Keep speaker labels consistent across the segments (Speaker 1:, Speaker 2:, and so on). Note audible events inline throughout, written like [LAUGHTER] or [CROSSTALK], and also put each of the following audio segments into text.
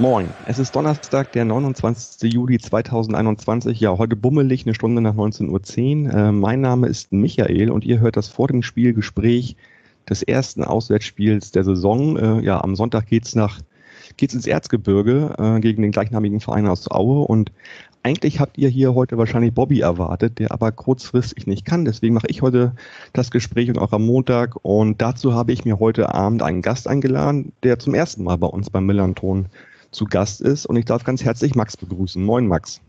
Speaker 1: Moin, es ist Donnerstag, der 29. Juli 2021. Ja, heute bummelig, eine Stunde nach 19.10 Uhr. Äh, mein Name ist Michael und ihr hört das vor dem Spielgespräch des ersten Auswärtsspiels der Saison. Äh, ja, am Sonntag geht's nach geht's ins Erzgebirge äh, gegen den gleichnamigen Verein aus Aue und eigentlich habt ihr hier heute wahrscheinlich Bobby erwartet, der aber kurzfristig nicht kann. Deswegen mache ich heute das Gespräch und auch am Montag. Und dazu habe ich mir heute Abend einen Gast eingeladen, der zum ersten Mal bei uns beim Millanton zu Gast ist. Und ich darf ganz herzlich Max begrüßen. Moin, Max.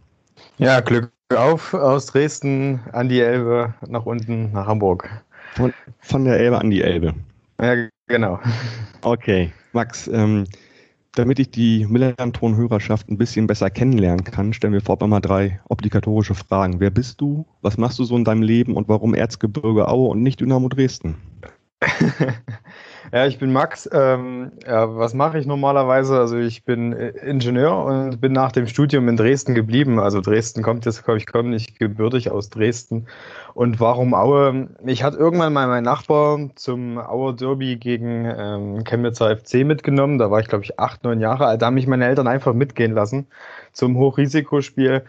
Speaker 2: Ja, Glück auf aus Dresden an die Elbe, nach unten nach Hamburg.
Speaker 1: Von, von der Elbe an die Elbe.
Speaker 2: Ja, genau.
Speaker 1: Okay, Max, ähm, damit ich die Millanton-Hörerschaft ein bisschen besser kennenlernen kann, stellen wir vorab einmal drei obligatorische Fragen. Wer bist du? Was machst du so in deinem Leben und warum Erzgebirge Aue und nicht Dynamo Dresden? [LAUGHS]
Speaker 2: Ja, ich bin Max. Ähm, ja, was mache ich normalerweise? Also ich bin äh, Ingenieur und bin nach dem Studium in Dresden geblieben. Also Dresden kommt jetzt, glaube ich, komme nicht gebürtig aus Dresden. Und warum Aue? Ich hatte irgendwann mal meinen Nachbar zum Auer Derby gegen ähm, Chemnitzer FC mitgenommen. Da war ich, glaube ich, acht, neun Jahre alt. Da haben mich meine Eltern einfach mitgehen lassen zum Hochrisikospiel.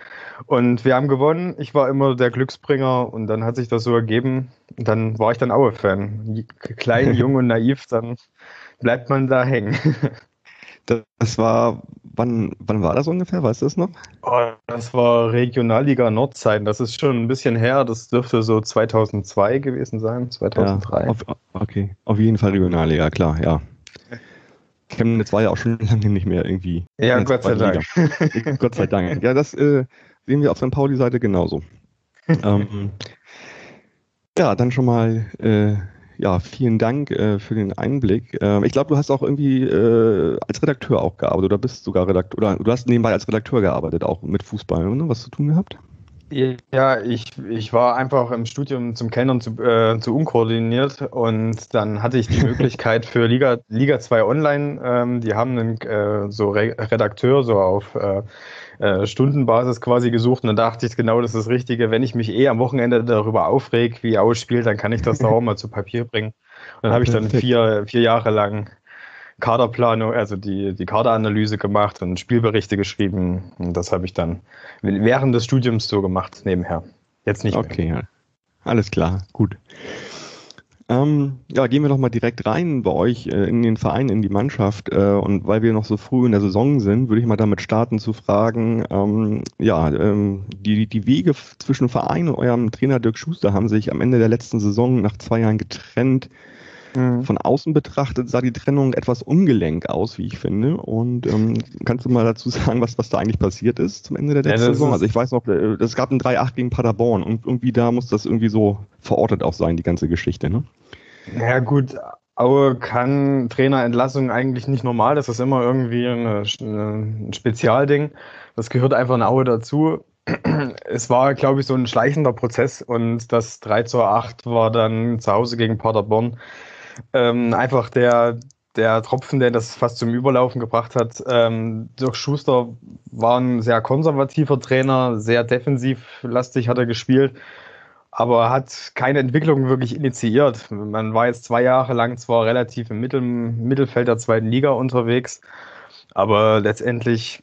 Speaker 2: Und wir haben gewonnen. Ich war immer der Glücksbringer und dann hat sich das so ergeben. Und dann war ich dann Aue-Fan. Klein, [LAUGHS] jung und naiv, dann bleibt man da hängen. [LAUGHS]
Speaker 1: Das war, wann, wann war das ungefähr? Weißt du das noch?
Speaker 2: Oh, das war Regionalliga Nordzeiten. Das ist schon ein bisschen her. Das dürfte so 2002 gewesen sein, 2003.
Speaker 1: Ja, auf, okay, auf jeden Fall Regionalliga, klar, ja. Chemnitz war ja auch schon [LAUGHS] lange nicht mehr irgendwie.
Speaker 2: Ja, Gott sei Dank.
Speaker 1: Gott sei Dank. Ja, das äh, sehen wir auf St. Pauli-Seite genauso. [LAUGHS] ähm, ja, dann schon mal äh, ja, vielen Dank äh, für den Einblick. Ähm, ich glaube, du hast auch irgendwie äh, als Redakteur auch gearbeitet oder bist sogar Redakteur oder du hast nebenbei als Redakteur gearbeitet, auch mit Fußball, ne? was zu tun gehabt?
Speaker 2: Ja, ich, ich war einfach im Studium zum Kellnern zu, äh, zu unkoordiniert und dann hatte ich die [LAUGHS] Möglichkeit für Liga, Liga 2 Online, ähm, die haben einen äh, so Re Redakteur so auf äh, äh, Stundenbasis quasi gesucht und dann dachte ich genau, das ist das Richtige. Wenn ich mich eh am Wochenende darüber aufreg, wie ausspielt, dann kann ich das da auch [LAUGHS] mal zu Papier bringen. Und dann habe ich dann vier, vier Jahre lang Kaderplanung, also die, die Kaderanalyse gemacht und Spielberichte geschrieben. Und das habe ich dann während des Studiums so gemacht, nebenher. Jetzt nicht
Speaker 1: okay, mehr. Alles klar, gut. Ähm, ja, gehen wir doch mal direkt rein bei euch äh, in den Verein, in die Mannschaft. Äh, und weil wir noch so früh in der Saison sind, würde ich mal damit starten zu fragen, ähm, ja, ähm, die, die Wege zwischen Verein und eurem Trainer Dirk Schuster haben sich am Ende der letzten Saison nach zwei Jahren getrennt. Mhm. Von außen betrachtet sah die Trennung etwas ungelenk aus, wie ich finde. Und ähm, kannst du mal dazu sagen, was, was da eigentlich passiert ist zum Ende der letzten ja, Saison? Also ich weiß noch, äh, es gab ein 3-8 gegen Paderborn und irgendwie da muss das irgendwie so verortet auch sein, die ganze Geschichte, ne?
Speaker 2: Ja gut, Aue kann Trainerentlassung eigentlich nicht normal. Das ist immer irgendwie eine, ein Spezialding. Das gehört einfach in Aue dazu. [CLEARS THROAT] Es war, glaube ich, so ein schleichender Prozess und das 3 zu 8 war dann zu Hause gegen Paderborn ähm, einfach der, der Tropfen, der das fast zum Überlaufen gebracht hat. Ähm, Dirk Schuster war ein sehr konservativer Trainer, sehr defensivlastig hat er gespielt, aber hat keine Entwicklung wirklich initiiert. Man war jetzt zwei Jahre lang zwar relativ im Mittel, Mittelfeld der zweiten Liga unterwegs, aber letztendlich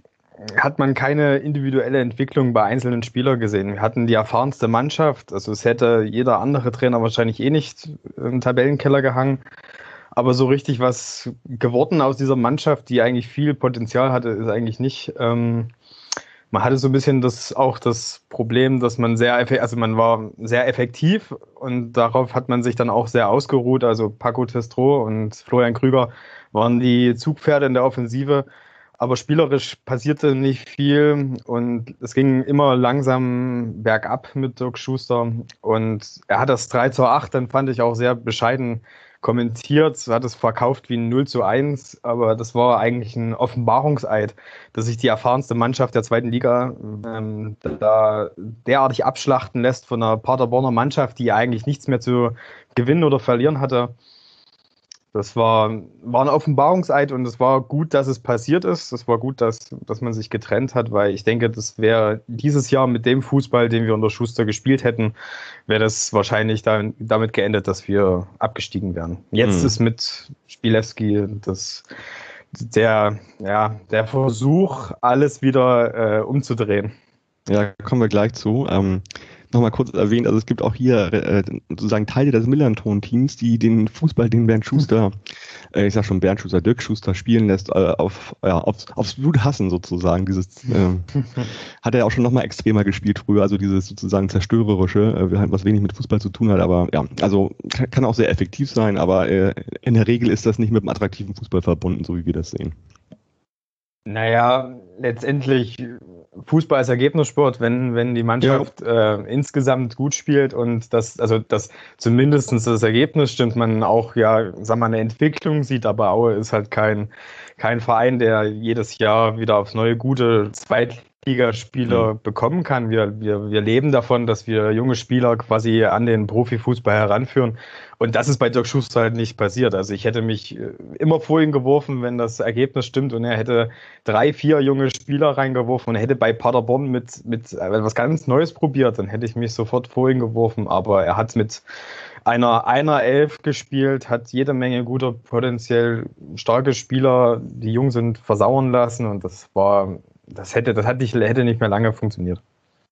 Speaker 2: hat man keine individuelle Entwicklung bei einzelnen Spielern gesehen. Wir hatten die erfahrenste Mannschaft, also es hätte jeder andere Trainer wahrscheinlich eh nicht im Tabellenkeller gehangen. Aber so richtig was geworden aus dieser Mannschaft, die eigentlich viel Potenzial hatte, ist eigentlich nicht. Ähm, man hatte so ein bisschen das auch das Problem, dass man sehr, also man war sehr effektiv und darauf hat man sich dann auch sehr ausgeruht. Also Paco Testro und Florian Krüger waren die Zugpferde in der Offensive aber spielerisch passierte nicht viel und es ging immer langsam bergab mit Dirk Schuster. Und er hat das 3 zu 8, dann fand ich auch sehr bescheiden kommentiert, hat es verkauft wie ein 0 zu 1, aber das war eigentlich ein Offenbarungseid, dass sich die erfahrenste Mannschaft der zweiten Liga ähm, da derartig abschlachten lässt von einer Paderborner Mannschaft, die eigentlich nichts mehr zu gewinnen oder verlieren hatte. Das war, war ein Offenbarungseid und es war gut, dass es passiert ist. Es war gut, dass, dass man sich getrennt hat, weil ich denke, das wäre dieses Jahr mit dem Fußball, den wir unter Schuster gespielt hätten, wäre das wahrscheinlich da, damit geendet, dass wir abgestiegen wären. Jetzt mhm. ist mit Spielewski das, der, ja, der Versuch, alles wieder äh, umzudrehen.
Speaker 1: Ja, kommen wir gleich zu. Ähm, nochmal kurz erwähnt, also es gibt auch hier äh, sozusagen Teile des Millanton-Teams, die den Fußball, den Bernd Schuster, äh, ich sag schon Bernd Schuster, Dirk Schuster spielen lässt, äh, auf, ja, aufs, aufs Blut hassen sozusagen. Dieses äh, [LAUGHS] hat er auch schon nochmal extremer gespielt früher, also dieses sozusagen zerstörerische, äh, was wenig mit Fußball zu tun hat, aber ja, also kann, kann auch sehr effektiv sein, aber äh, in der Regel ist das nicht mit einem attraktiven Fußball verbunden, so wie wir das sehen.
Speaker 2: Naja, letztendlich Fußball ist Ergebnissport, wenn, wenn die Mannschaft ja. äh, insgesamt gut spielt und das, also das zumindest das Ergebnis stimmt, man auch ja, sag mal, eine Entwicklung sieht, aber Aue ist halt kein, kein Verein, der jedes Jahr wieder aufs neue gute Zweit Ligaspieler mhm. bekommen kann. Wir, wir, wir leben davon, dass wir junge Spieler quasi an den Profifußball heranführen. Und das ist bei Dirk Schuster halt nicht passiert. Also ich hätte mich äh, immer vor ihn geworfen, wenn das Ergebnis stimmt und er hätte drei, vier junge Spieler reingeworfen und hätte bei Paderborn mit, mit etwas ganz Neues probiert, dann hätte ich mich sofort vor ihn geworfen. Aber er hat mit einer einer Elf gespielt, hat jede Menge guter, potenziell starke Spieler, die jung sind, versauern lassen und das war das hätte, das hätte nicht mehr lange funktioniert.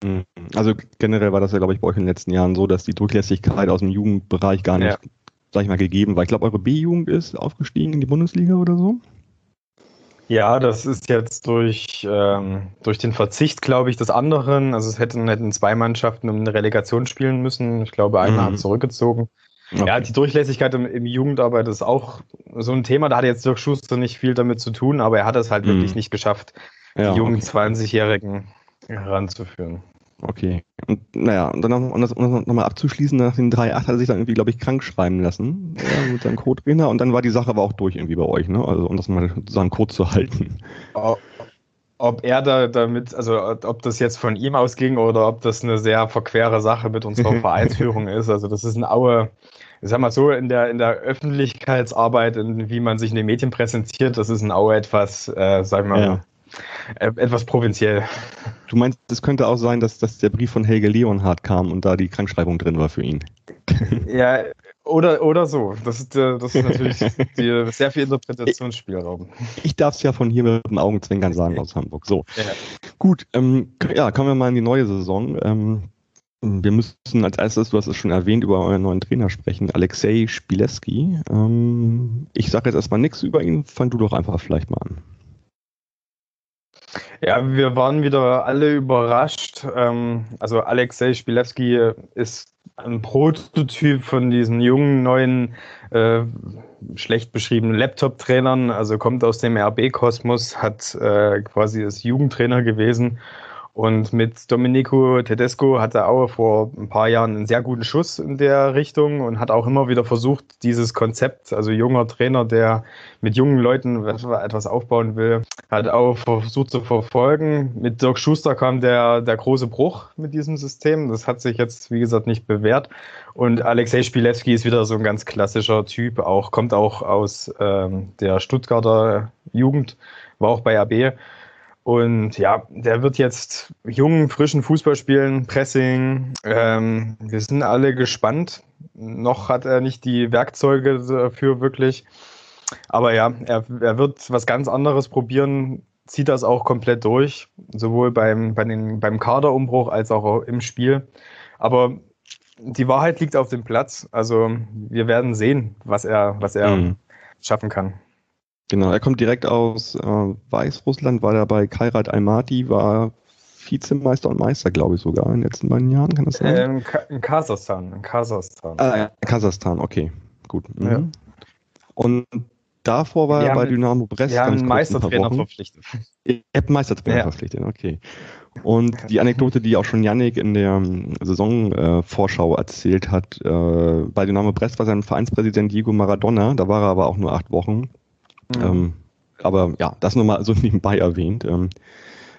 Speaker 1: Mhm. Also generell war das ja, glaube ich, bei euch in den letzten Jahren so, dass die Durchlässigkeit aus dem Jugendbereich gar nicht, ja. sag ich mal, gegeben war. Ich glaube, eure B-Jugend ist aufgestiegen in die Bundesliga oder so?
Speaker 2: Ja, das ist jetzt durch, ähm, durch den Verzicht, glaube ich, des anderen. Also es hätten, hätten zwei Mannschaften um eine Relegation spielen müssen. Ich glaube, einer mhm. hat zurückgezogen. Okay. Ja, die Durchlässigkeit im, im, Jugendarbeit ist auch so ein Thema. Da hat jetzt Dirk Schuster nicht viel damit zu tun, aber er hat es halt mhm. wirklich nicht geschafft, ja, die jungen okay. 20-Jährigen heranzuführen.
Speaker 1: Okay. Und naja, und dann noch, um das, um das nochmal abzuschließen, nach den 3.8 hat er sich dann irgendwie, glaube ich, krank schreiben lassen ja, mit seinem Co-Trainer und dann war die Sache aber auch durch irgendwie bei euch, ne? Also um das mal sozusagen kurz zu halten.
Speaker 2: Ob er da damit, also ob das jetzt von ihm ausging oder ob das eine sehr verquere Sache mit unserer [LAUGHS] Vereinsführung ist. Also das ist ein Aue, ich sag mal so, in der, in der Öffentlichkeitsarbeit, in, wie man sich in den Medien präsentiert, das ist ein Aue etwas, äh, sagen wir mal, ja etwas provinziell.
Speaker 1: Du meinst, es könnte auch sein, dass, dass der Brief von Helge Leonhardt kam und da die Krankschreibung drin war für ihn.
Speaker 2: Ja, oder, oder so. Das ist, äh, das ist natürlich [LAUGHS] die, sehr viel Interpretationsspielraum.
Speaker 1: Ich darf es ja von hier mit dem Augenzwinkern sagen aus Hamburg. So. Ja. Gut, ähm, ja, kommen wir mal in die neue Saison. Ähm, wir müssen als erstes, du hast es schon erwähnt, über euren neuen Trainer sprechen, Alexei Spileski. Ähm, ich sage jetzt erstmal nichts über ihn, fang du doch einfach vielleicht mal an.
Speaker 2: Ja, wir waren wieder alle überrascht. Ähm, also Alexei Spilewski ist ein Prototyp von diesen jungen, neuen, äh, schlecht beschriebenen Laptop-Trainern. Also kommt aus dem RB-Kosmos, hat äh, quasi ist Jugendtrainer gewesen und mit Domenico Tedesco hat er auch vor ein paar Jahren einen sehr guten Schuss in der Richtung und hat auch immer wieder versucht, dieses Konzept, also junger Trainer, der mit jungen Leuten etwas aufbauen will, hat auch versucht zu verfolgen. Mit Dirk Schuster kam der, der große Bruch mit diesem System. Das hat sich jetzt, wie gesagt, nicht bewährt. Und Alexei Spilewski ist wieder so ein ganz klassischer Typ, auch kommt auch aus ähm, der Stuttgarter Jugend, war auch bei AB und ja, der wird jetzt jungen, frischen Fußball spielen, Pressing. Ähm, wir sind alle gespannt. Noch hat er nicht die Werkzeuge dafür wirklich. Aber ja, er, er wird was ganz anderes probieren, zieht das auch komplett durch, sowohl beim, bei den, beim Kaderumbruch als auch im Spiel. Aber die Wahrheit liegt auf dem Platz. Also wir werden sehen, was er, was er mhm. schaffen kann.
Speaker 1: Genau, er kommt direkt aus äh, Weißrussland, war er bei Kairat Almaty, war Vizemeister und Meister, glaube ich, sogar in den letzten beiden Jahren, kann das sein?
Speaker 2: Ähm, in Kasachstan, in Kasachstan.
Speaker 1: Ah, ja, Kasachstan, okay, gut. Mhm. Ja. Und davor war wir er bei Dynamo Brest.
Speaker 2: Wir haben einen Meistertrainer verpflichtet.
Speaker 1: Ihr habt einen Meistertrainer ja. verpflichtet, okay. Und die Anekdote, die auch schon Yannick in der ähm, Saisonvorschau äh, erzählt hat, äh, bei Dynamo Brest war sein Vereinspräsident Diego Maradona, da war er aber auch nur acht Wochen. Mhm. Ähm, aber ja, das nur mal so [LAUGHS] nebenbei erwähnt. Ähm,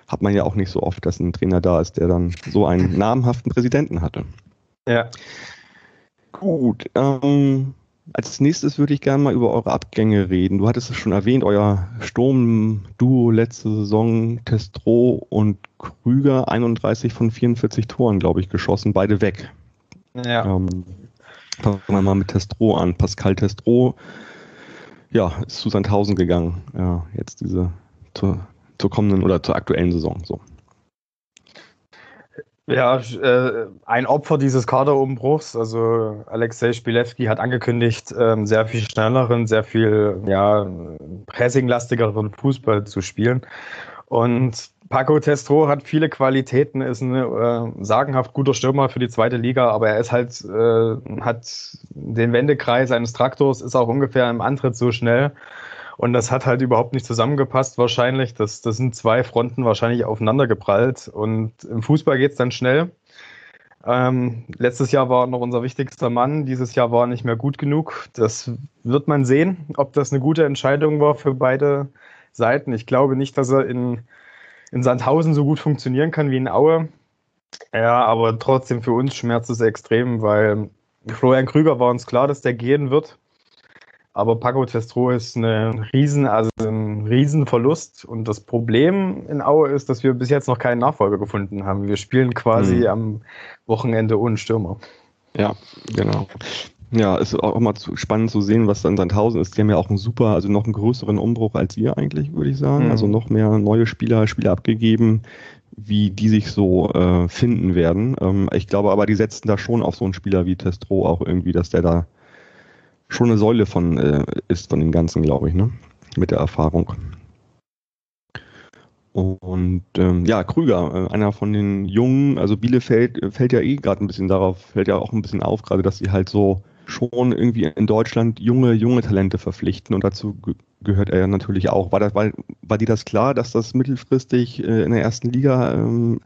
Speaker 1: hat man ja auch nicht so oft, dass ein Trainer da ist, der dann so einen [LAUGHS] namhaften Präsidenten hatte.
Speaker 2: Ja.
Speaker 1: Gut. Ähm, als nächstes würde ich gerne mal über eure Abgänge reden. Du hattest es schon erwähnt, euer Sturm-Duo letzte Saison, Testro und Krüger, 31 von 44 Toren, glaube ich, geschossen, beide weg. Ja. Ähm, fangen wir mal mit Testro an. Pascal Testro, ja, ist zu Sandhausen gegangen. Ja, jetzt diese zur, zur kommenden oder zur aktuellen Saison. So.
Speaker 2: Ja, äh, ein Opfer dieses Kaderumbruchs. Also Alexei Spilewski hat angekündigt, ähm, sehr viel schnelleren, sehr viel ja, pressinglastigeren Fußball zu spielen. Und Paco Testro hat viele Qualitäten, ist ein äh, sagenhaft guter Stürmer für die zweite Liga, aber er ist halt, äh, hat den Wendekreis eines Traktors, ist auch ungefähr im Antritt so schnell und das hat halt überhaupt nicht zusammengepasst wahrscheinlich. Das, das sind zwei Fronten wahrscheinlich aufeinander geprallt. Und im Fußball geht es dann schnell. Ähm, letztes Jahr war noch unser wichtigster Mann, dieses Jahr war nicht mehr gut genug. Das wird man sehen, ob das eine gute Entscheidung war für beide Seiten. Ich glaube nicht, dass er in, in Sandhausen so gut funktionieren kann wie in Aue. Ja, aber trotzdem für uns schmerzt es extrem, weil Florian Krüger war uns klar, dass der gehen wird. Aber Paco Testro ist eine riesen, also ein Riesenverlust. Und das Problem in Aue ist, dass wir bis jetzt noch keinen Nachfolger gefunden haben. Wir spielen quasi mhm. am Wochenende ohne Stürmer.
Speaker 1: Ja, genau. Ja, ist auch immer zu, spannend zu sehen, was dann Sandhausen ist. Die haben ja auch einen super, also noch einen größeren Umbruch als ihr eigentlich, würde ich sagen. Mhm. Also noch mehr neue Spieler, Spieler abgegeben, wie die sich so äh, finden werden. Ähm, ich glaube aber, die setzen da schon auf so einen Spieler wie Testro auch irgendwie, dass der da schon eine Säule von äh, ist von dem Ganzen, glaube ich, ne? Mit der Erfahrung. Und ähm, ja, Krüger, äh, einer von den Jungen, also Bielefeld äh, fällt ja eh gerade ein bisschen darauf, fällt ja auch ein bisschen auf, gerade dass sie halt so schon irgendwie in Deutschland junge, junge Talente verpflichten und dazu ge gehört er ja natürlich auch. War, das, war, war dir das klar, dass das mittelfristig äh, in der ersten Liga ähm,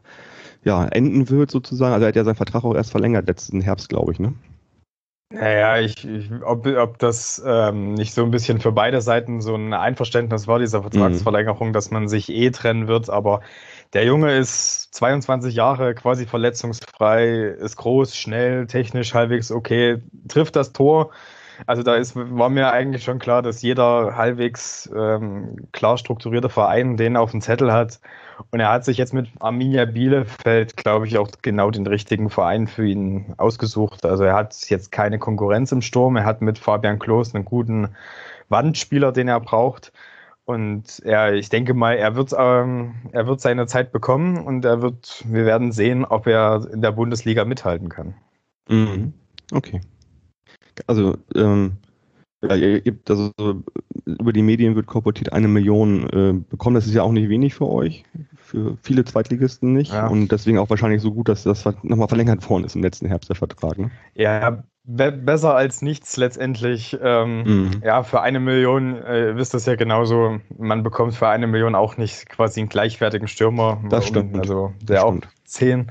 Speaker 1: ja, enden wird sozusagen? Also er hat ja seinen Vertrag auch erst verlängert letzten Herbst, glaube ich, ne?
Speaker 2: Naja, ich, ich, ob, ob das ähm, nicht so ein bisschen für beide Seiten so ein Einverständnis war, dieser Vertragsverlängerung, mhm. dass man sich eh trennen wird, aber der Junge ist 22 Jahre, quasi verletzungsfrei, ist groß, schnell, technisch halbwegs okay, trifft das Tor. Also da ist, war mir eigentlich schon klar, dass jeder halbwegs ähm, klar strukturierte Verein den auf dem Zettel hat. Und er hat sich jetzt mit Arminia Bielefeld, glaube ich, auch genau den richtigen Verein für ihn ausgesucht. Also er hat jetzt keine Konkurrenz im Sturm. Er hat mit Fabian Klos einen guten Wandspieler, den er braucht. Und er, ich denke mal, er wird, ähm, er wird seine Zeit bekommen und er wird, wir werden sehen, ob er in der Bundesliga mithalten kann.
Speaker 1: Mhm. Okay. Also, ähm, ja, ihr gibt also über die Medien wird korportiert eine Million äh, bekommen. Das ist ja auch nicht wenig für euch, für viele Zweitligisten nicht. Ja. Und deswegen auch wahrscheinlich so gut, dass das nochmal verlängert worden ist im letzten Herbst der Vertrag. Ne?
Speaker 2: Ja, be besser als nichts letztendlich. Ähm, mhm. Ja, für eine Million, äh, ihr wisst das ja genauso, man bekommt für eine Million auch nicht quasi einen gleichwertigen Stürmer.
Speaker 1: Das stimmt.
Speaker 2: Also der das auch stimmt. 10,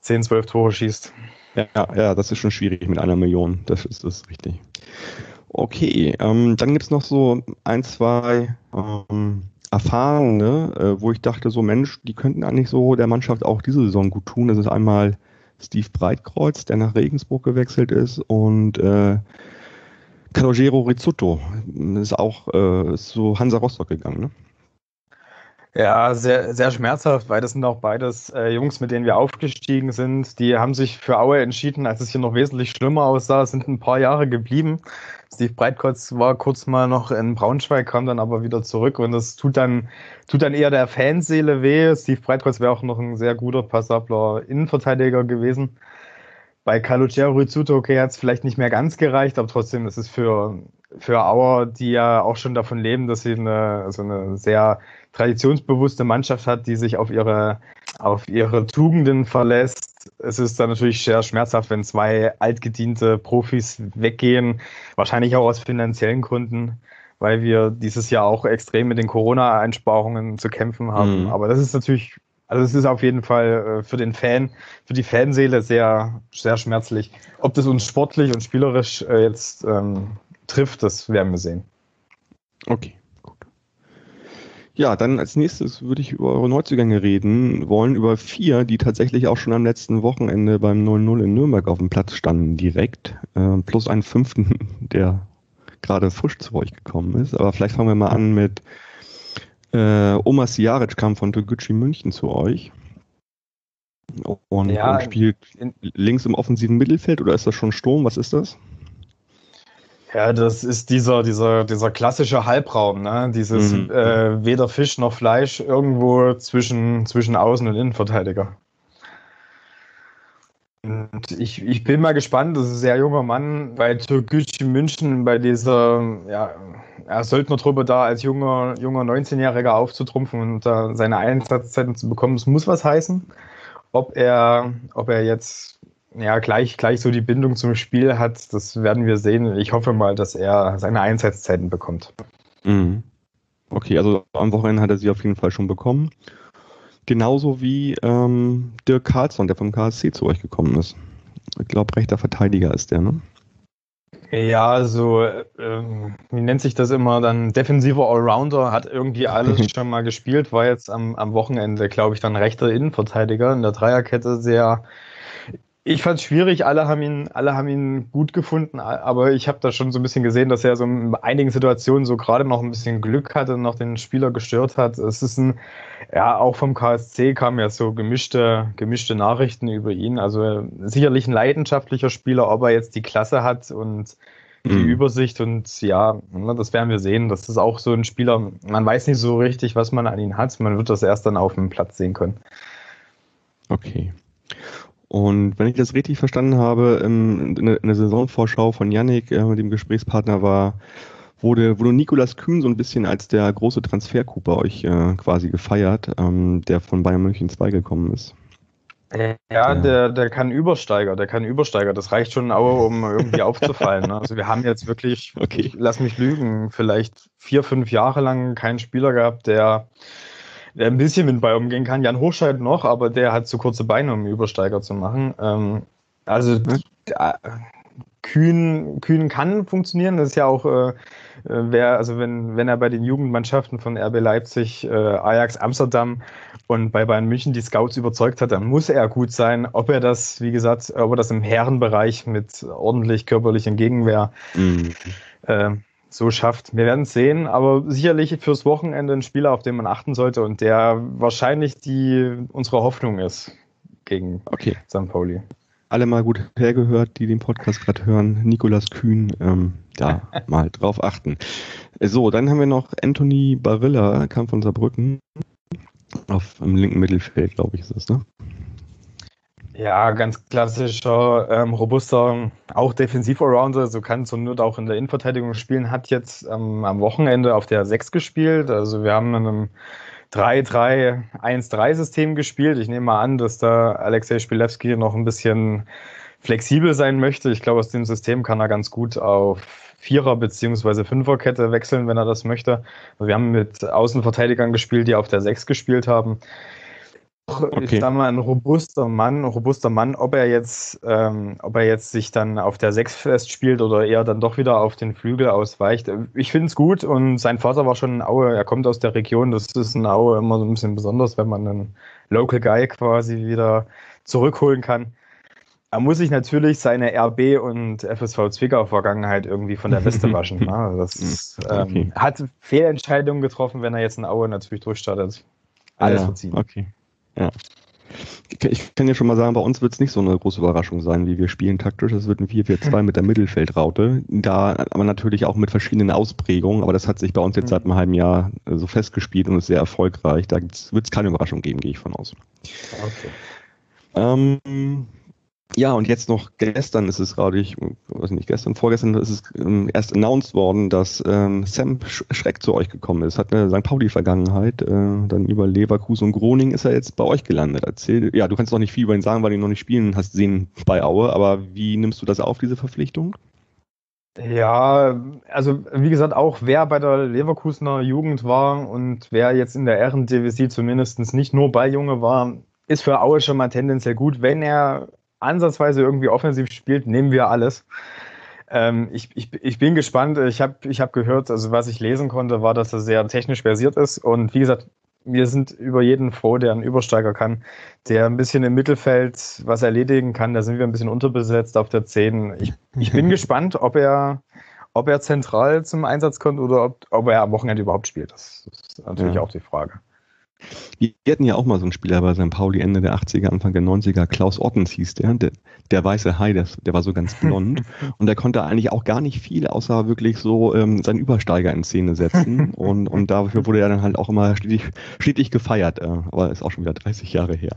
Speaker 2: 10, 12 Tore schießt.
Speaker 1: Ja, ja, das ist schon schwierig mit einer Million. Das ist, das ist richtig. Okay, ähm, dann gibt es noch so ein, zwei ähm, Erfahrene, äh, wo ich dachte, so Mensch, die könnten eigentlich so der Mannschaft auch diese Saison gut tun. Das ist einmal Steve Breitkreuz, der nach Regensburg gewechselt ist und äh, Calogero Rizzuto ist auch äh, so Hansa Rostock gegangen, ne?
Speaker 2: Ja, sehr, sehr schmerzhaft, weil das sind auch beides äh, Jungs, mit denen wir aufgestiegen sind. Die haben sich für Aue entschieden, als es hier noch wesentlich schlimmer aussah, sind ein paar Jahre geblieben. Steve Breitkreuz war kurz mal noch in Braunschweig, kam dann aber wieder zurück und das tut dann, tut dann eher der Fanseele weh. Steve Breitkreuz wäre auch noch ein sehr guter, passabler Innenverteidiger gewesen. Bei Calogero Rizzuto, okay, hat es vielleicht nicht mehr ganz gereicht, aber trotzdem ist es für, für Auer, die ja auch schon davon leben, dass sie eine, also eine sehr traditionsbewusste Mannschaft hat, die sich auf ihre, auf ihre Tugenden verlässt. Es ist dann natürlich sehr schmerzhaft, wenn zwei altgediente Profis weggehen, wahrscheinlich auch aus finanziellen Gründen, weil wir dieses Jahr auch extrem mit den Corona-Einsparungen zu kämpfen haben. Mhm. Aber das ist natürlich, also es ist auf jeden Fall äh, für den Fan, für die Fanseele sehr, sehr schmerzlich. Ob das uns sportlich und spielerisch äh, jetzt ähm, trifft, das werden wir sehen.
Speaker 1: Okay. Ja, dann als nächstes würde ich über eure Neuzugänge reden wollen, über vier, die tatsächlich auch schon am letzten Wochenende beim 0-0 in Nürnberg auf dem Platz standen, direkt, äh, plus einen fünften, [LAUGHS] der gerade frisch zu euch gekommen ist. Aber vielleicht fangen wir mal an mit äh, Oma Siaric kam von Toguchi München zu euch. Und, ja, und spielt links im offensiven Mittelfeld oder ist das schon Sturm? Was ist das?
Speaker 2: Ja, das ist dieser, dieser, dieser klassische Halbraum, ne? Dieses mhm. äh, weder Fisch noch Fleisch irgendwo zwischen, zwischen Außen- und Innenverteidiger. Und ich, ich bin mal gespannt, das ist ein sehr junger Mann bei Türkgücü München, bei dieser, ja, er Söldnertruppe da als junger, junger 19-Jähriger aufzutrumpfen und da seine Einsatzzeiten zu bekommen, das muss was heißen. Ob er, ob er jetzt ja, gleich, gleich so die Bindung zum Spiel hat, das werden wir sehen. Ich hoffe mal, dass er seine Einsatzzeiten bekommt.
Speaker 1: Mhm. Okay, also am Wochenende hat er sie auf jeden Fall schon bekommen. Genauso wie ähm, Dirk Karlsson, der vom KSC zu euch gekommen ist. Ich glaube, rechter Verteidiger ist der, ne?
Speaker 2: Ja, so, ähm, wie nennt sich das immer dann? Defensiver Allrounder, hat irgendwie alles [LAUGHS] schon mal gespielt, war jetzt am, am Wochenende, glaube ich, dann rechter Innenverteidiger in der Dreierkette sehr ich fand es schwierig, alle haben ihn, alle haben ihn gut gefunden, aber ich habe da schon so ein bisschen gesehen, dass er so in einigen Situationen so gerade noch ein bisschen Glück hatte und noch den Spieler gestört hat. Es ist ein, ja, auch vom KSC kamen ja so gemischte, gemischte Nachrichten über ihn. Also sicherlich ein leidenschaftlicher Spieler, ob er jetzt die Klasse hat und die mhm. Übersicht und ja, ne, das werden wir sehen. Das ist auch so ein Spieler, man weiß nicht so richtig, was man an ihn hat. Man wird das erst dann auf dem Platz sehen können.
Speaker 1: Okay. Und wenn ich das richtig verstanden habe, in, in der Saisonvorschau von Yannick, äh, mit dem Gesprächspartner war, wurde, wurde Nikolas Kühn so ein bisschen als der große Transfercoup bei euch äh, quasi gefeiert, ähm, der von Bayern München 2 gekommen ist.
Speaker 2: Ja, der, der kann Übersteiger, der kann Übersteiger. Das reicht schon auch, um irgendwie [LAUGHS] aufzufallen. Ne? Also wir haben jetzt wirklich, okay. lass mich lügen, vielleicht vier, fünf Jahre lang keinen Spieler gehabt, der der ein bisschen mit dem Ball umgehen kann. Jan Hochscheid noch, aber der hat zu kurze Beine, um Übersteiger zu machen. Ähm, also äh, Kühn, Kühn kann funktionieren. Das ist ja auch, äh, wer, also wenn, wenn er bei den Jugendmannschaften von RB Leipzig, äh, Ajax Amsterdam und bei Bayern München die Scouts überzeugt hat, dann muss er gut sein. Ob er das, wie gesagt, ob er das im Herrenbereich mit ordentlich körperlichen Gegenwehr mhm. äh, so schafft. Wir werden es sehen, aber sicherlich fürs Wochenende ein Spieler, auf den man achten sollte und der wahrscheinlich die unsere Hoffnung ist gegen okay. St. Pauli.
Speaker 1: Alle mal gut hergehört, die den Podcast gerade hören. Nikolas Kühn, ähm, da [LAUGHS] mal drauf achten. So, dann haben wir noch Anthony Barilla, kam von Saarbrücken. Auf dem linken Mittelfeld, glaube ich, ist das, ne?
Speaker 2: Ja, ganz klassischer, ähm, robuster, auch Defensiv-Arounder, so kann zur Not auch in der Innenverteidigung spielen, hat jetzt ähm, am Wochenende auf der 6 gespielt. Also wir haben in einem 3-3-1-3-System gespielt. Ich nehme mal an, dass da Alexei Spilewski noch ein bisschen flexibel sein möchte. Ich glaube, aus dem System kann er ganz gut auf Vierer- bzw. Fünferkette wechseln, wenn er das möchte. Wir haben mit Außenverteidigern gespielt, die auf der 6 gespielt haben okay. ich sag mal, ein robuster Mann, ein robuster Mann, ob er jetzt, ähm, ob er jetzt sich dann auf der Sechs festspielt oder eher dann doch wieder auf den Flügel ausweicht. Ich finde es gut und sein Vater war schon ein Aue, er kommt aus der Region, das ist ein Aue immer so ein bisschen besonders, wenn man einen Local Guy quasi wieder zurückholen kann. Er muss sich natürlich seine RB und FSV Zwickau Vergangenheit irgendwie von der Weste [LAUGHS] waschen. Ne? Das ist, ähm, okay. hat Fehlentscheidungen getroffen, wenn er jetzt ein Aue natürlich durchstartet.
Speaker 1: Alles ja, verziehen. Okay. Ja. Ich kann ja schon mal sagen, bei uns wird es nicht so eine große Überraschung sein, wie wir spielen taktisch. Es wird ein 4-4-2 mit der Mittelfeldraute. Da aber natürlich auch mit verschiedenen Ausprägungen, aber das hat sich bei uns jetzt seit einem halben Jahr äh, so festgespielt und ist sehr erfolgreich. Da wird es keine Überraschung geben, gehe ich von aus. Okay. Ähm, ja, und jetzt noch gestern ist es gerade, ich weiß nicht, gestern, vorgestern ist es ähm, erst announced worden, dass ähm, Sam Schreck zu euch gekommen ist. Hat eine St. Pauli-Vergangenheit, äh, dann über Leverkusen und Groningen ist er jetzt bei euch gelandet. Erzähl, ja, du kannst noch nicht viel über ihn sagen, weil du ihn noch nicht spielen hast sehen bei Aue, aber wie nimmst du das auf, diese Verpflichtung?
Speaker 2: Ja, also wie gesagt, auch wer bei der Leverkusener Jugend war und wer jetzt in der Ehrendivisie zumindest nicht nur Balljunge war, ist für Aue schon mal tendenziell gut, wenn er ansatzweise irgendwie offensiv spielt, nehmen wir alles. Ähm, ich, ich, ich bin gespannt. Ich habe ich hab gehört, also was ich lesen konnte, war, dass er sehr technisch versiert ist. Und wie gesagt, wir sind über jeden froh, der einen Übersteiger kann, der ein bisschen im Mittelfeld was erledigen kann. Da sind wir ein bisschen unterbesetzt auf der 10. Ich, ich bin [LAUGHS] gespannt, ob er, ob er zentral zum Einsatz kommt oder ob, ob er am Wochenende überhaupt spielt. Das ist natürlich ja. auch die Frage.
Speaker 1: Wir hatten ja auch mal so einen Spieler bei St. Pauli Ende der 80er, Anfang der 90er, Klaus Ottens hieß der, der, der weiße Hai, der, der war so ganz [LAUGHS] blond und der konnte eigentlich auch gar nicht viel, außer wirklich so ähm, seinen Übersteiger in Szene setzen und, und dafür wurde er dann halt auch immer stetig, stetig gefeiert, äh, aber ist auch schon wieder 30 Jahre her.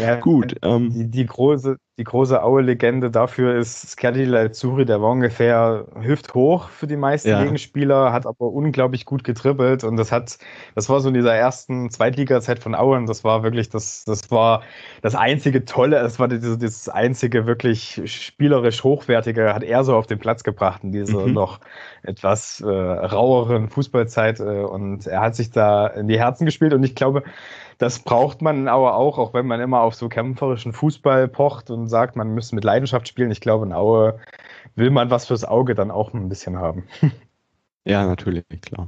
Speaker 2: Ja, Gut. Ähm, die, die, große, die große Aue-Legende dafür ist Skerdila Zuri, der war ungefähr hüfthoch für die meisten ja. Gegenspieler, hat aber unglaublich gut getribbelt und das hat, das war so in dieser ersten Zweitliga-Zeit von Aue und das war wirklich, das, das war das einzige Tolle, es war dieses, dieses einzige wirklich spielerisch hochwertige, hat er so auf den Platz gebracht in dieser mhm. noch etwas äh, raueren Fußballzeit äh, und er hat sich da in die Herzen gespielt und ich glaube, das braucht man aber auch, auch wenn man immer auf so kämpferischen Fußball pocht und sagt, man müsste mit Leidenschaft spielen. Ich glaube, in Aue will man was fürs Auge dann auch ein bisschen haben. [LAUGHS]
Speaker 1: Ja, natürlich, klar.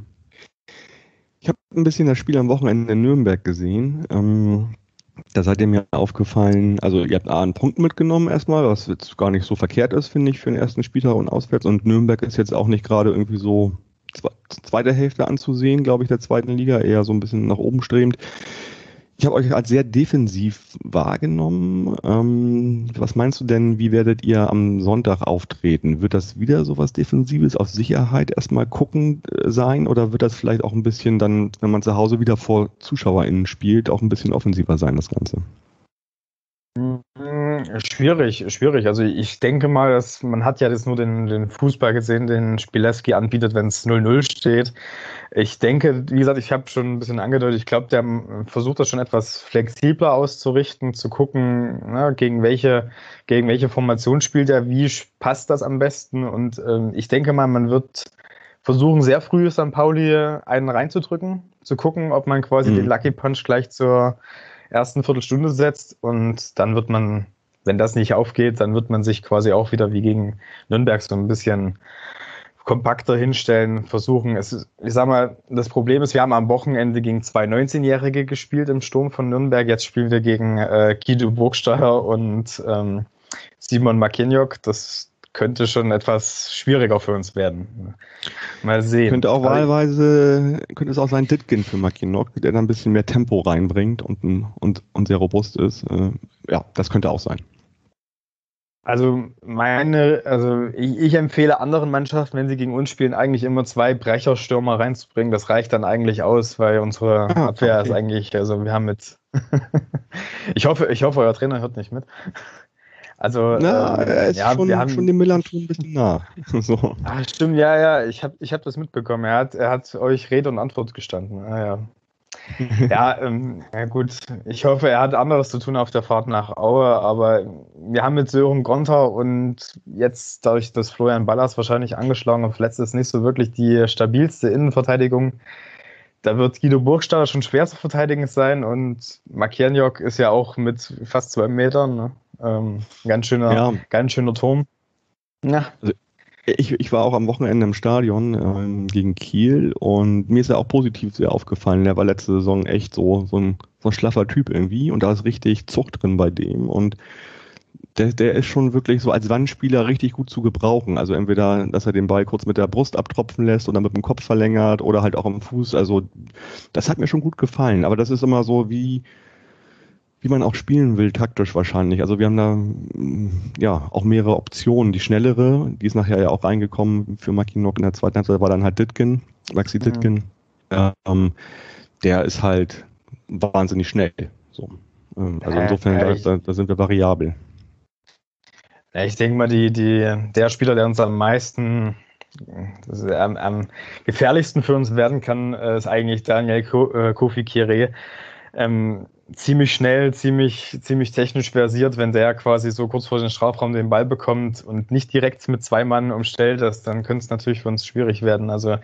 Speaker 1: Ich habe ein bisschen das Spiel am Wochenende in Nürnberg gesehen. Ähm, da seid ihr mir aufgefallen, also ihr habt A einen Punkt mitgenommen erstmal, was jetzt gar nicht so verkehrt ist, finde ich, für den ersten Spieltag und auswärts. Und Nürnberg ist jetzt auch nicht gerade irgendwie so zweite Hälfte anzusehen, glaube ich, der zweiten Liga, eher so ein bisschen nach oben strebend. Ich habe euch als sehr defensiv wahrgenommen. Ähm, was meinst du denn, wie werdet ihr am Sonntag auftreten? Wird das wieder so was Defensives auf Sicherheit erstmal gucken äh, sein oder wird das vielleicht auch ein bisschen dann, wenn man zu Hause wieder vor ZuschauerInnen spielt, auch ein bisschen offensiver sein, das Ganze?
Speaker 2: Schwierig, schwierig. Also ich denke mal, dass man hat ja jetzt nur den, den Fußball gesehen, den Spileski anbietet, wenn es 0-0 steht. Ich denke, wie gesagt, ich habe schon ein bisschen angedeutet, ich glaube, der versucht das schon etwas flexibler auszurichten, zu gucken, na, ne, gegen welche, gegen welche Formation spielt er, wie passt das am besten. Und ähm, ich denke mal, man wird versuchen, sehr früh St. Pauli einen reinzudrücken, zu gucken, ob man quasi mhm. den Lucky Punch gleich zur ersten Viertelstunde setzt und dann wird man, wenn das nicht aufgeht, dann wird man sich quasi auch wieder wie gegen Nürnberg so ein bisschen kompakter hinstellen, versuchen. Es, ich sag mal, das Problem ist, wir haben am Wochenende gegen zwei 19-Jährige gespielt im Sturm von Nürnberg. Jetzt spielen wir gegen äh, Guido Burgstaller und ähm, Simon Makinjok. Das könnte schon etwas schwieriger für uns werden.
Speaker 1: Mal sehen. Könnte auch wahlweise, könnte es auch sein Ditkin für Makinok, der da ein bisschen mehr Tempo reinbringt und, und, und sehr robust ist. Äh, ja, das könnte auch sein.
Speaker 2: Also meine, also ich, ich, empfehle anderen Mannschaften, wenn sie gegen uns spielen, eigentlich immer zwei Brecherstürmer reinzubringen. Das reicht dann eigentlich aus, weil unsere ah, Abwehr okay. ist eigentlich, also wir haben mit. [LAUGHS] ich hoffe, ich hoffe, euer Trainer hört nicht mit.
Speaker 1: Also Na, ähm, er ist ja, schon, wir haben schon dem Millanton ein bisschen nah. [LAUGHS]
Speaker 2: so. Ach, stimmt, ja, ja, ich habe ich hab das mitbekommen. Er hat, er hat euch Rede und Antwort gestanden. Ah, ja ja, ähm, ja, gut. Ich hoffe, er hat anderes zu tun auf der Fahrt nach Aue, aber wir haben mit Sören Gonter und jetzt dadurch, dass Florian Ballas wahrscheinlich angeschlagen und verletzt ist, nicht so wirklich die stabilste Innenverteidigung. Da wird Guido Burgstaller schon schwer zu verteidigen sein und Makienjok ist ja auch mit fast zwei Metern. Ne? Ähm, ganz, schöner, ja. ganz schöner Turm.
Speaker 1: Ja. Also ich, ich war auch am Wochenende im Stadion ähm, gegen Kiel und mir ist er auch positiv sehr aufgefallen. Der war letzte Saison echt so, so, ein, so ein schlaffer Typ irgendwie und da ist richtig Zucht drin bei dem und der, der ist schon wirklich so als Wandspieler richtig gut zu gebrauchen. Also entweder, dass er den Ball kurz mit der Brust abtropfen lässt oder mit dem Kopf verlängert oder halt auch am Fuß. Also das hat mir schon gut gefallen. Aber das ist immer so wie, wie man auch spielen will, taktisch wahrscheinlich. Also wir haben da ja auch mehrere Optionen. Die schnellere, die ist nachher ja auch reingekommen für Makinok in der zweiten Halbzeit, war dann halt Ditkin, Maxi Ditkin. Mhm. Ähm, der ist halt wahnsinnig schnell. So. Ähm, also insofern, äh, da, da, sind wir variabel.
Speaker 2: Ich denke mal, die, die, der Spieler, der uns am meisten ist, am, am, gefährlichsten für uns werden kann, äh, ist eigentlich Daniel äh, Kofi Kire. Ähm, ziemlich schnell, ziemlich, ziemlich technisch versiert, wenn der quasi so kurz vor den Strafraum den Ball bekommt und nicht direkt mit zwei Mann umstellt ist, dann könnte es natürlich für uns schwierig werden. Also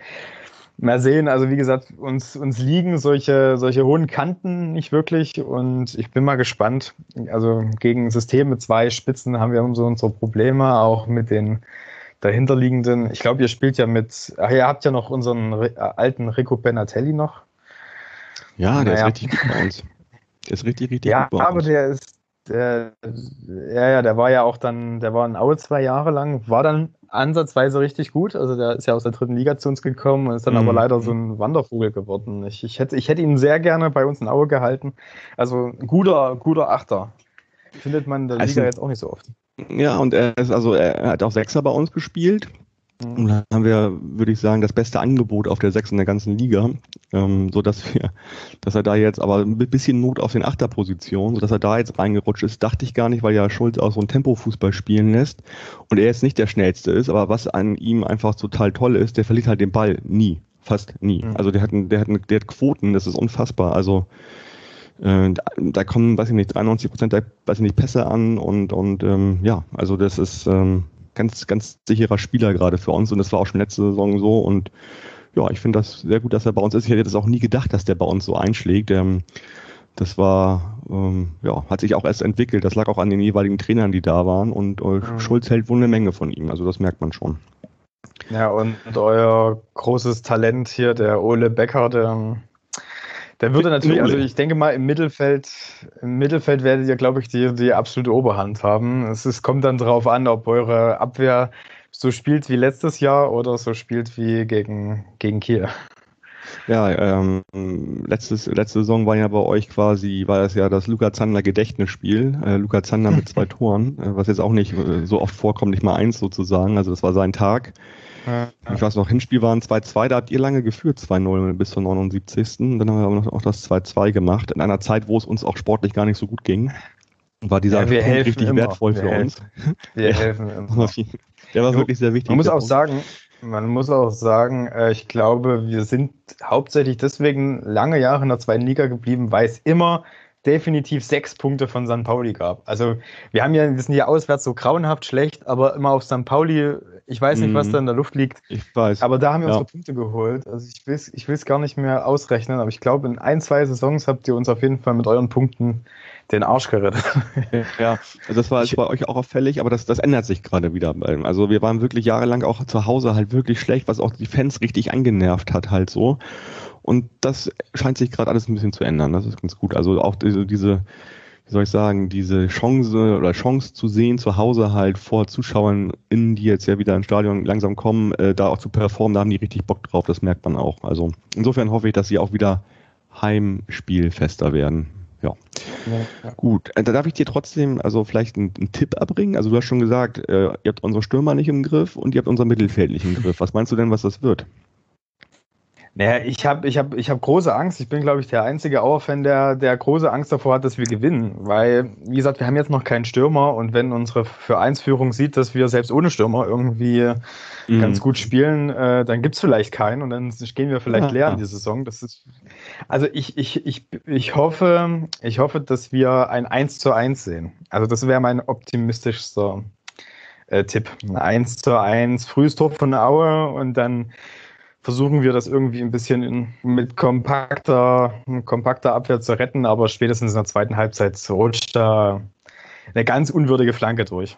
Speaker 2: mal sehen, also wie gesagt, uns, uns liegen solche, solche hohen Kanten nicht wirklich und ich bin mal gespannt. Also gegen System mit zwei Spitzen haben wir so unsere Probleme, auch mit den dahinterliegenden, ich glaube, ihr spielt ja mit, ach, ihr habt ja noch unseren Re alten Rico Benatelli noch.
Speaker 1: Ja, der naja. ist richtig gut bei uns.
Speaker 2: Der ist richtig, richtig ja, gut bei aber der ist, der, ja, ja, der war ja auch dann, der war in Aue zwei Jahre lang, war dann ansatzweise richtig gut. Also der ist ja aus der dritten Liga zu uns gekommen und ist dann mhm. aber leider so ein Wandervogel geworden. Ich, ich, hätte, ich hätte ihn sehr gerne bei uns in Aue gehalten. Also ein guter, guter Achter. Findet man in der also, Liga jetzt auch nicht so oft.
Speaker 1: Ja, und er ist also, er hat auch Sechser bei uns gespielt. Und da haben wir, würde ich sagen, das beste Angebot auf der Sechs in der ganzen Liga, ähm, so dass wir, dass er da jetzt aber ein bisschen Not auf den Achterpositionen, so dass er da jetzt reingerutscht ist, dachte ich gar nicht, weil ja Schulz auch so ein Tempo-Fußball spielen lässt und er jetzt nicht der schnellste ist, aber was an ihm einfach total toll ist, der verliert halt den Ball nie, fast nie. Mhm. Also der hat, der hat, der hat Quoten, das ist unfassbar. Also äh, da, kommen, weiß ich nicht, 93 Prozent der, weiß ich nicht, Pässe an und, und ähm, ja, also das ist ähm, ganz, ganz sicherer Spieler gerade für uns und das war auch schon letzte Saison so und ja, ich finde das sehr gut, dass er bei uns ist. Ich hätte das auch nie gedacht, dass der bei uns so einschlägt. Ähm, das war, ähm, ja, hat sich auch erst entwickelt. Das lag auch an den jeweiligen Trainern, die da waren und äh, mhm. Schulz hält wohl eine Menge von ihm. Also das merkt man schon.
Speaker 2: Ja, und euer großes Talent hier, der Ole Becker, der der würde natürlich, also ich denke mal, im Mittelfeld, im Mittelfeld werdet ihr, glaube ich, die, die absolute Oberhand haben. Es ist, kommt dann darauf an, ob eure Abwehr so spielt wie letztes Jahr oder so spielt wie gegen, gegen Kiel.
Speaker 1: Ja, ähm, letztes, letzte Saison war ja bei euch quasi, war das ja das Luca Zander Gedächtnisspiel. Äh, Luca Zander mit zwei [LAUGHS] Toren, äh, was jetzt auch nicht äh, so oft vorkommt, nicht mal eins sozusagen. Also das war sein Tag. Ja. Ich weiß noch, Hinspiel waren 2-2, da habt ihr lange geführt, 2-0 bis zur 79. Dann haben wir aber noch auch das 2-2 gemacht, in einer Zeit, wo es uns auch sportlich gar nicht so gut ging. War dieser
Speaker 2: ja, Punkt richtig
Speaker 1: immer. wertvoll wir für
Speaker 2: helfen.
Speaker 1: uns.
Speaker 2: Wir [LAUGHS] ja. helfen immer.
Speaker 1: Der war wirklich sehr wichtig.
Speaker 2: Man muss auch sagen, man muss auch sagen, äh, ich glaube, wir sind hauptsächlich deswegen lange Jahre in der zweiten Liga geblieben, weil es immer definitiv sechs Punkte von St. Pauli gab. Also wir haben ja, wir sind ja auswärts so grauenhaft schlecht, aber immer auf St. Pauli, ich weiß nicht, was mhm. da in der Luft liegt.
Speaker 1: Ich weiß.
Speaker 2: Aber da haben wir ja. unsere Punkte geholt. Also ich will es ich will's gar nicht mehr ausrechnen, aber ich glaube, in ein, zwei Saisons habt ihr uns auf jeden Fall mit euren Punkten den Arsch gerettet. [LAUGHS]
Speaker 1: Ja, also das war ich, bei euch auch auffällig, aber das, das ändert sich gerade wieder. Also wir waren wirklich jahrelang auch zu Hause halt wirklich schlecht, was auch die Fans richtig angenervt hat halt so. Und das scheint sich gerade alles ein bisschen zu ändern. Das ist ganz gut. Also auch diese, diese, wie soll ich sagen, diese Chance oder Chance zu sehen, zu Hause halt vor Zuschauern, in die jetzt ja wieder ins Stadion langsam kommen, äh, da auch zu performen, da haben die richtig Bock drauf, das merkt man auch. Also insofern hoffe ich, dass sie auch wieder Heimspielfester werden. Ja. ja, Gut, äh, da darf ich dir trotzdem also vielleicht einen, einen, Tipp abbringen. Also du hast schon gesagt, äh, ihr habt unsere Stürmer nicht im Griff und ihr habt unser Mittelfeld nicht im Griff. Was meinst du denn, was das wird?
Speaker 2: Naja, ich habe ich hab, ich hab große Angst. Ich bin, glaube ich, der einzige Auer-Fan, der, der große Angst davor hat, dass wir gewinnen. Weil, wie gesagt, wir haben jetzt noch keinen Stürmer und wenn unsere für 1 Führung sieht, dass wir selbst ohne Stürmer irgendwie mhm. ganz gut spielen, äh, dann gibt es vielleicht keinen und dann gehen wir vielleicht ja, leer in die Saison. Das ist, also ich, ich, ich, ich, hoffe, ich hoffe, dass wir ein 1 zu 1 sehen. Also das wäre mein optimistischster äh, Tipp. Ein 1 zu 1, frühes Tor von Aue und dann versuchen wir das irgendwie ein bisschen in, mit kompakter, kompakter Abwehr zu retten, aber spätestens in der zweiten Halbzeit rutscht da eine ganz unwürdige Flanke durch.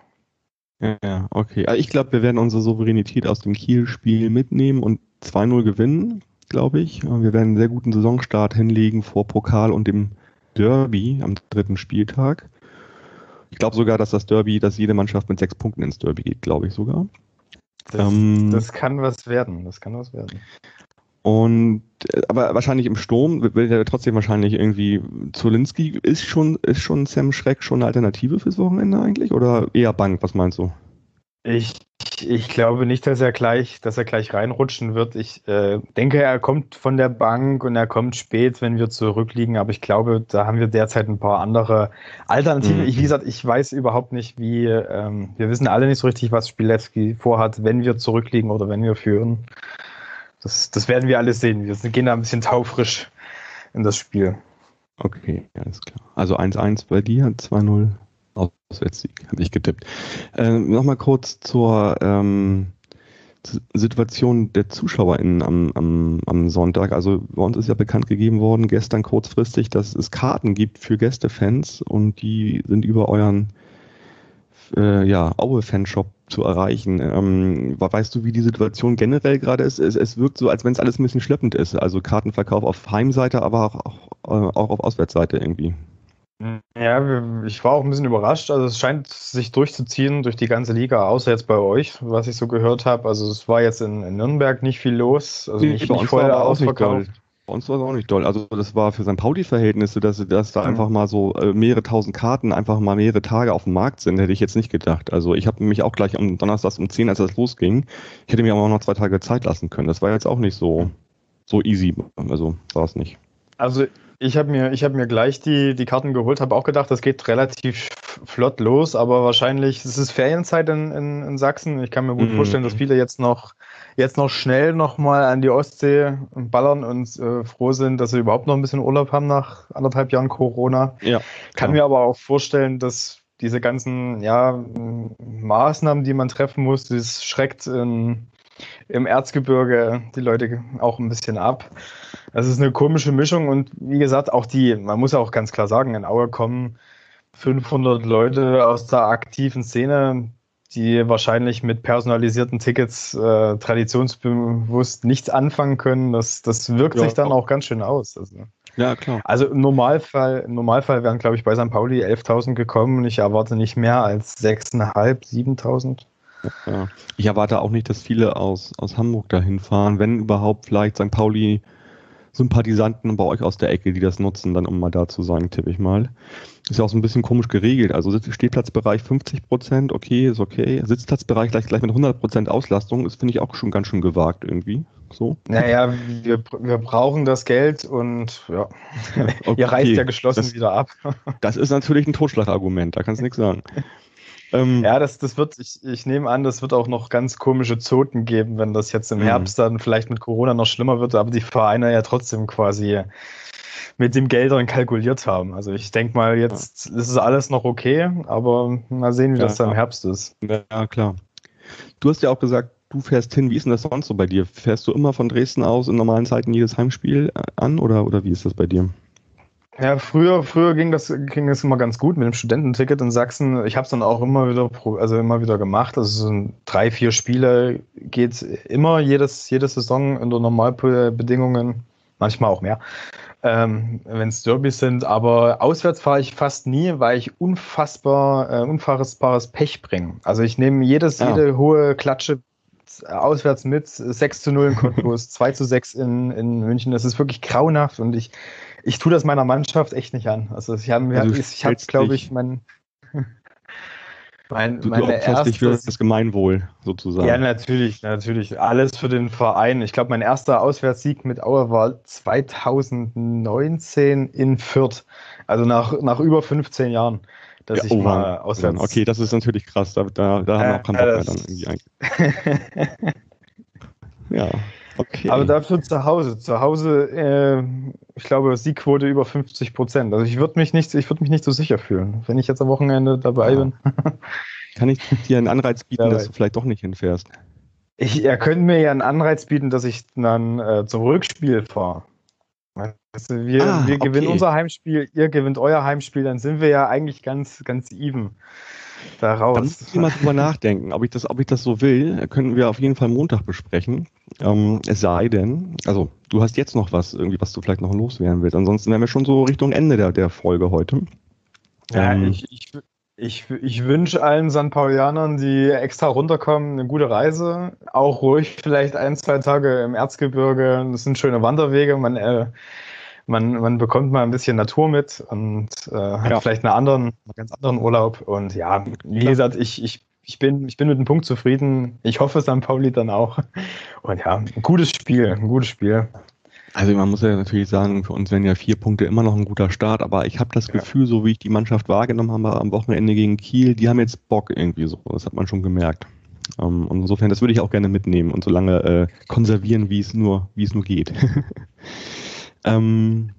Speaker 1: Ja, okay. Also ich glaube, wir werden unsere Souveränität aus dem Kiel-Spiel mitnehmen und 2-0 gewinnen, glaube ich. Wir werden einen sehr guten Saisonstart hinlegen vor Pokal und dem Derby am dritten Spieltag. Ich glaube sogar, dass das Derby, dass jede Mannschaft mit sechs Punkten ins Derby geht, glaube ich sogar.
Speaker 2: Das, ähm, das kann was werden, das kann was werden.
Speaker 1: Und äh, aber wahrscheinlich im Sturm will er trotzdem wahrscheinlich irgendwie Zolinski ist schon ist schon Sam Schreck schon eine Alternative fürs Wochenende eigentlich oder eher Bank, was meinst du?
Speaker 2: Ich, ich glaube nicht, dass er gleich, dass er gleich reinrutschen wird. Ich äh, denke, er kommt von der Bank und er kommt spät, wenn wir zurückliegen. Aber ich glaube, da haben wir derzeit ein paar andere Alternativen. Mhm. Ich, wie gesagt, ich weiß überhaupt nicht, wie. Ähm, wir wissen alle nicht so richtig, was Spielewski vorhat, wenn wir zurückliegen oder wenn wir führen. Das, das werden wir alles sehen. Wir gehen da ein bisschen taufrisch in das Spiel.
Speaker 1: Okay, alles klar. Also 1-1 bei dir, 2-0 Auswärtssieg, habe ich getippt. Äh, Nochmal kurz zur ähm, Situation der ZuschauerInnen am, am, am Sonntag. Also bei uns ist ja bekannt gegeben worden, gestern kurzfristig, dass es Karten gibt für Gästefans und die sind über euren äh, ja, Aue-Fanshop zu erreichen. Ähm, weißt du, wie die Situation generell gerade ist? Es, es wirkt so, als wenn es alles ein bisschen schleppend ist. Also Kartenverkauf auf Heimseite, aber auch, auch, äh, auch auf Auswärtsseite irgendwie.
Speaker 2: Ja, ich war auch ein bisschen überrascht. Also es scheint sich durchzuziehen durch die ganze Liga, außer jetzt bei euch, was ich so gehört habe. Also es war jetzt in, in Nürnberg nicht viel los, also nicht,
Speaker 1: bei
Speaker 2: nicht voll ausverkauft.
Speaker 1: Bei uns war es auch nicht doll. Also das war für St. Pauli-Verhältnisse, dass, dass da
Speaker 2: Mhm.
Speaker 1: einfach mal so äh, mehrere tausend Karten einfach mal mehrere Tage auf dem Markt sind, hätte ich jetzt nicht gedacht. Also ich habe mich auch gleich am Donnerstag um 10, als das losging, ich hätte mir aber auch noch zwei Tage Zeit lassen können. Das war jetzt auch nicht so, so easy. Also war es nicht.
Speaker 2: Also ich habe mir, ich hab mir gleich die, die Karten geholt, habe auch gedacht, das geht relativ flott los, aber wahrscheinlich, es ist Ferienzeit in, in, in Sachsen. Ich kann mir gut
Speaker 1: Mhm.
Speaker 2: vorstellen, dass viele jetzt noch, jetzt noch schnell nochmal an die Ostsee ballern und äh, froh sind, dass sie überhaupt noch ein bisschen Urlaub haben nach anderthalb Jahren Corona.
Speaker 1: Ja.
Speaker 2: Kann
Speaker 1: Ja.
Speaker 2: mir aber auch vorstellen, dass diese ganzen ja, Maßnahmen, die man treffen muss, das schreckt in, im Erzgebirge die Leute auch ein bisschen ab. Das ist eine komische Mischung und wie gesagt, auch die, man muss auch ganz klar sagen, in Aue kommen 500 Leute aus der aktiven Szene, die wahrscheinlich mit personalisierten Tickets äh, traditionsbewusst nichts anfangen können. Das, das wirkt
Speaker 1: Ja,
Speaker 2: sich dann
Speaker 1: auch.
Speaker 2: auch ganz schön aus. Also.
Speaker 1: Ja, klar.
Speaker 2: Also im Normalfall, im Normalfall wären, glaube ich, bei St. Pauli 11.000 gekommen und ich erwarte nicht mehr als 6.500, 7.000.
Speaker 1: Ja. Ich erwarte auch nicht, dass viele aus, aus Hamburg dahin fahren. Wenn überhaupt vielleicht St. Pauli Sympathisanten bei euch aus der Ecke, die das nutzen, dann um mal da zu sein, tippe ich mal. Ist ja auch so ein bisschen komisch geregelt. Also Stehplatzbereich 50 Prozent, okay, ist okay. Sitzplatzbereich gleich, gleich mit 100 Prozent Auslastung, ist finde ich auch schon ganz schön gewagt irgendwie. So.
Speaker 2: Naja, wir, wir brauchen das Geld und ja, [LAUGHS] ihr reißt ja geschlossen
Speaker 1: das,
Speaker 2: wieder ab. [LAUGHS]
Speaker 1: Das ist natürlich ein Totschlagargument, da kannst du nichts sagen. [LAUGHS] Ähm,
Speaker 2: Ja, das, das wird, ich, ich nehme an, das wird auch noch ganz komische Zoten geben, wenn das jetzt im
Speaker 1: Mhm.
Speaker 2: Herbst dann vielleicht mit Corona noch schlimmer wird, aber die Vereine ja trotzdem quasi mit dem Geldern kalkuliert haben. Also ich denke mal, jetzt ist es alles noch okay, aber mal sehen, wie
Speaker 1: Ja,
Speaker 2: das dann im
Speaker 1: ja.
Speaker 2: Herbst ist.
Speaker 1: Ja, klar. Du hast ja auch gesagt, du fährst hin. Wie ist denn das sonst so bei dir? Fährst du immer von Dresden aus in normalen Zeiten jedes Heimspiel äh, an oder, oder wie ist das bei dir?
Speaker 2: Ja, früher, früher ging das, ging das immer ganz gut mit dem Studententicket in Sachsen. Ich habe es dann auch immer wieder, also immer wieder gemacht. Also so drei, vier Spiele geht immer jedes, jede Saison unter Normalbedingungen, manchmal auch mehr, ähm, wenn es Derbys sind. Aber auswärts fahre ich fast nie, weil ich unfassbar, äh, unfassbares Pech bringe. Also ich nehme jedes,
Speaker 1: Ja.
Speaker 2: jede hohe Klatsche auswärts mit, 6 zu 0 in Cottbus, [LAUGHS] 2 zu 6 in, in München. Das ist wirklich grauenhaft und ich, ich tue das meiner Mannschaft echt nicht an. Also ich habe,
Speaker 1: Also du
Speaker 2: ich habe, glaube ich, mein, [LAUGHS] mein,
Speaker 1: Du, du
Speaker 2: meine
Speaker 1: opferst dich für das Gemeinwohl sozusagen.
Speaker 2: ja, natürlich, natürlich. Alles für den Verein. Ich glaube, mein erster Auswärtssieg mit Aue war 2019 in Fürth. Also nach, nach über 15 Jahren, dass
Speaker 1: Ja,
Speaker 2: ich
Speaker 1: oh,
Speaker 2: mal auswärts.
Speaker 1: Okay, das ist natürlich krass. Da, da, da haben wir auch keinen Bock mehr dann irgendwie eigentlich. [LAUGHS] Ja, okay.
Speaker 2: Aber dafür zu Hause. Zu Hause, äh, ich glaube, Siegquote über 50 Prozent. Also ich würde mich nicht, ich würde mich nicht so sicher fühlen, wenn ich jetzt am Wochenende dabei
Speaker 1: Ja.
Speaker 2: bin. [LAUGHS]
Speaker 1: Kann ich dir einen Anreiz bieten, dass du vielleicht doch nicht hinfährst?
Speaker 2: Ich, er könnte mir ja einen Anreiz bieten, dass ich dann äh, zum Rückspiel fahre. Du, wir,
Speaker 1: Ah,
Speaker 2: wir gewinnen
Speaker 1: okay.
Speaker 2: unser Heimspiel, ihr gewinnt euer Heimspiel, dann sind wir ja eigentlich ganz, ganz even
Speaker 1: Da
Speaker 2: daraus.
Speaker 1: muss ich mal drüber nachdenken. Ob ich, das, ob ich das so will, können wir auf jeden Fall Montag besprechen. Ähm, es sei denn, also du hast jetzt noch was, irgendwie, was du vielleicht noch loswerden willst. Ansonsten wären wir schon so Richtung Ende der, der Folge heute.
Speaker 2: Ja,
Speaker 1: Ähm,
Speaker 2: ich, ich, ich, ich wünsche allen St. Paulianern, die extra runterkommen, eine gute Reise. Auch ruhig vielleicht ein, zwei Tage im Erzgebirge. Das sind schöne Wanderwege. Man, äh, man, man bekommt mal ein bisschen Natur mit und äh, hat
Speaker 1: Ja.
Speaker 2: vielleicht einen anderen, einen ganz anderen Urlaub. Und ja, wie gesagt, ich, ich, ich, bin, ich bin mit dem Punkt zufrieden. Ich hoffe, St. Pauli dann auch. Und ja, ein gutes Spiel, ein gutes Spiel.
Speaker 1: Also man muss ja natürlich sagen, für uns wären ja vier Punkte immer noch ein guter Start, aber ich habe das
Speaker 2: Ja.
Speaker 1: Gefühl, so wie ich die Mannschaft wahrgenommen habe am Wochenende gegen Kiel, die haben jetzt Bock irgendwie so. Das hat man schon gemerkt. Ähm, und insofern, das würde ich auch gerne mitnehmen und so lange äh, konservieren, wie es nur, wie es nur geht. [LAUGHS] ähm,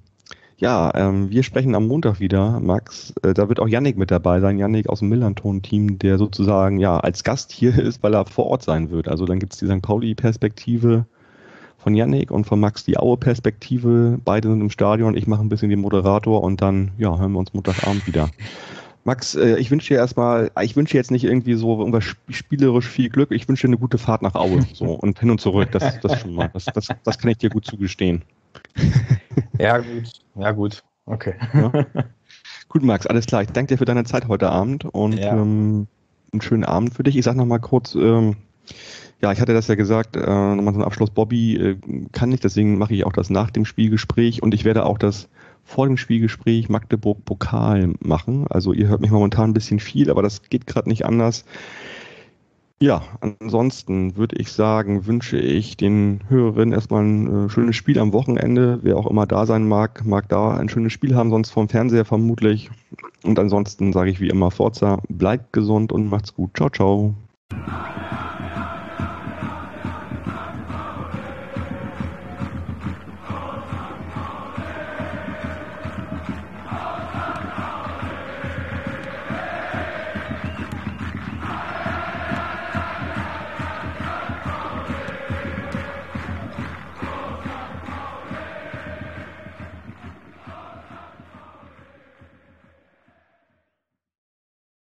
Speaker 1: ja, ähm, wir sprechen am Montag wieder, Max. Äh, da wird auch Yannick mit dabei sein, Yannick aus dem Millanton-Team, der sozusagen ja als Gast hier [LAUGHS] ist, weil er vor Ort sein wird. Also dann gibt es die St. Pauli-Perspektive von Yannick und von Max die Aue-Perspektive. Beide sind im Stadion. Ich mache ein bisschen den Moderator und dann ja, hören wir uns Montagabend wieder. Max, äh, ich wünsche dir erstmal, ich wünsche jetzt nicht irgendwie so irgendwas spielerisch viel Glück, ich wünsche dir eine gute Fahrt nach Aue so und hin und zurück, das, das schon mal, das, das, das kann ich dir gut zugestehen. [LAUGHS]
Speaker 2: Ja, gut, ja, gut, okay.
Speaker 1: Ja. [LAUGHS] Gut, Max, alles klar. Ich danke dir für deine Zeit heute Abend und
Speaker 2: Ja.
Speaker 1: ähm, einen schönen Abend für dich. Ich sage nochmal kurz, ähm, ja, ich hatte das ja gesagt, äh, nochmal einen Abschluss. Bobby äh, kann nicht, deswegen mache ich auch das nach dem Spielgespräch und ich werde auch das vor dem Spielgespräch Magdeburg-Pokal machen. Also ihr hört mich momentan ein bisschen viel, aber das geht gerade nicht anders. Ja, ansonsten würde ich sagen, wünsche ich den Hörerinnen erstmal ein äh, schönes Spiel am Wochenende. Wer auch immer da sein mag, mag da ein schönes Spiel haben, sonst vom Fernseher vermutlich. Und ansonsten sage ich wie immer Forza, bleibt gesund und macht's gut. Ciao, ciao.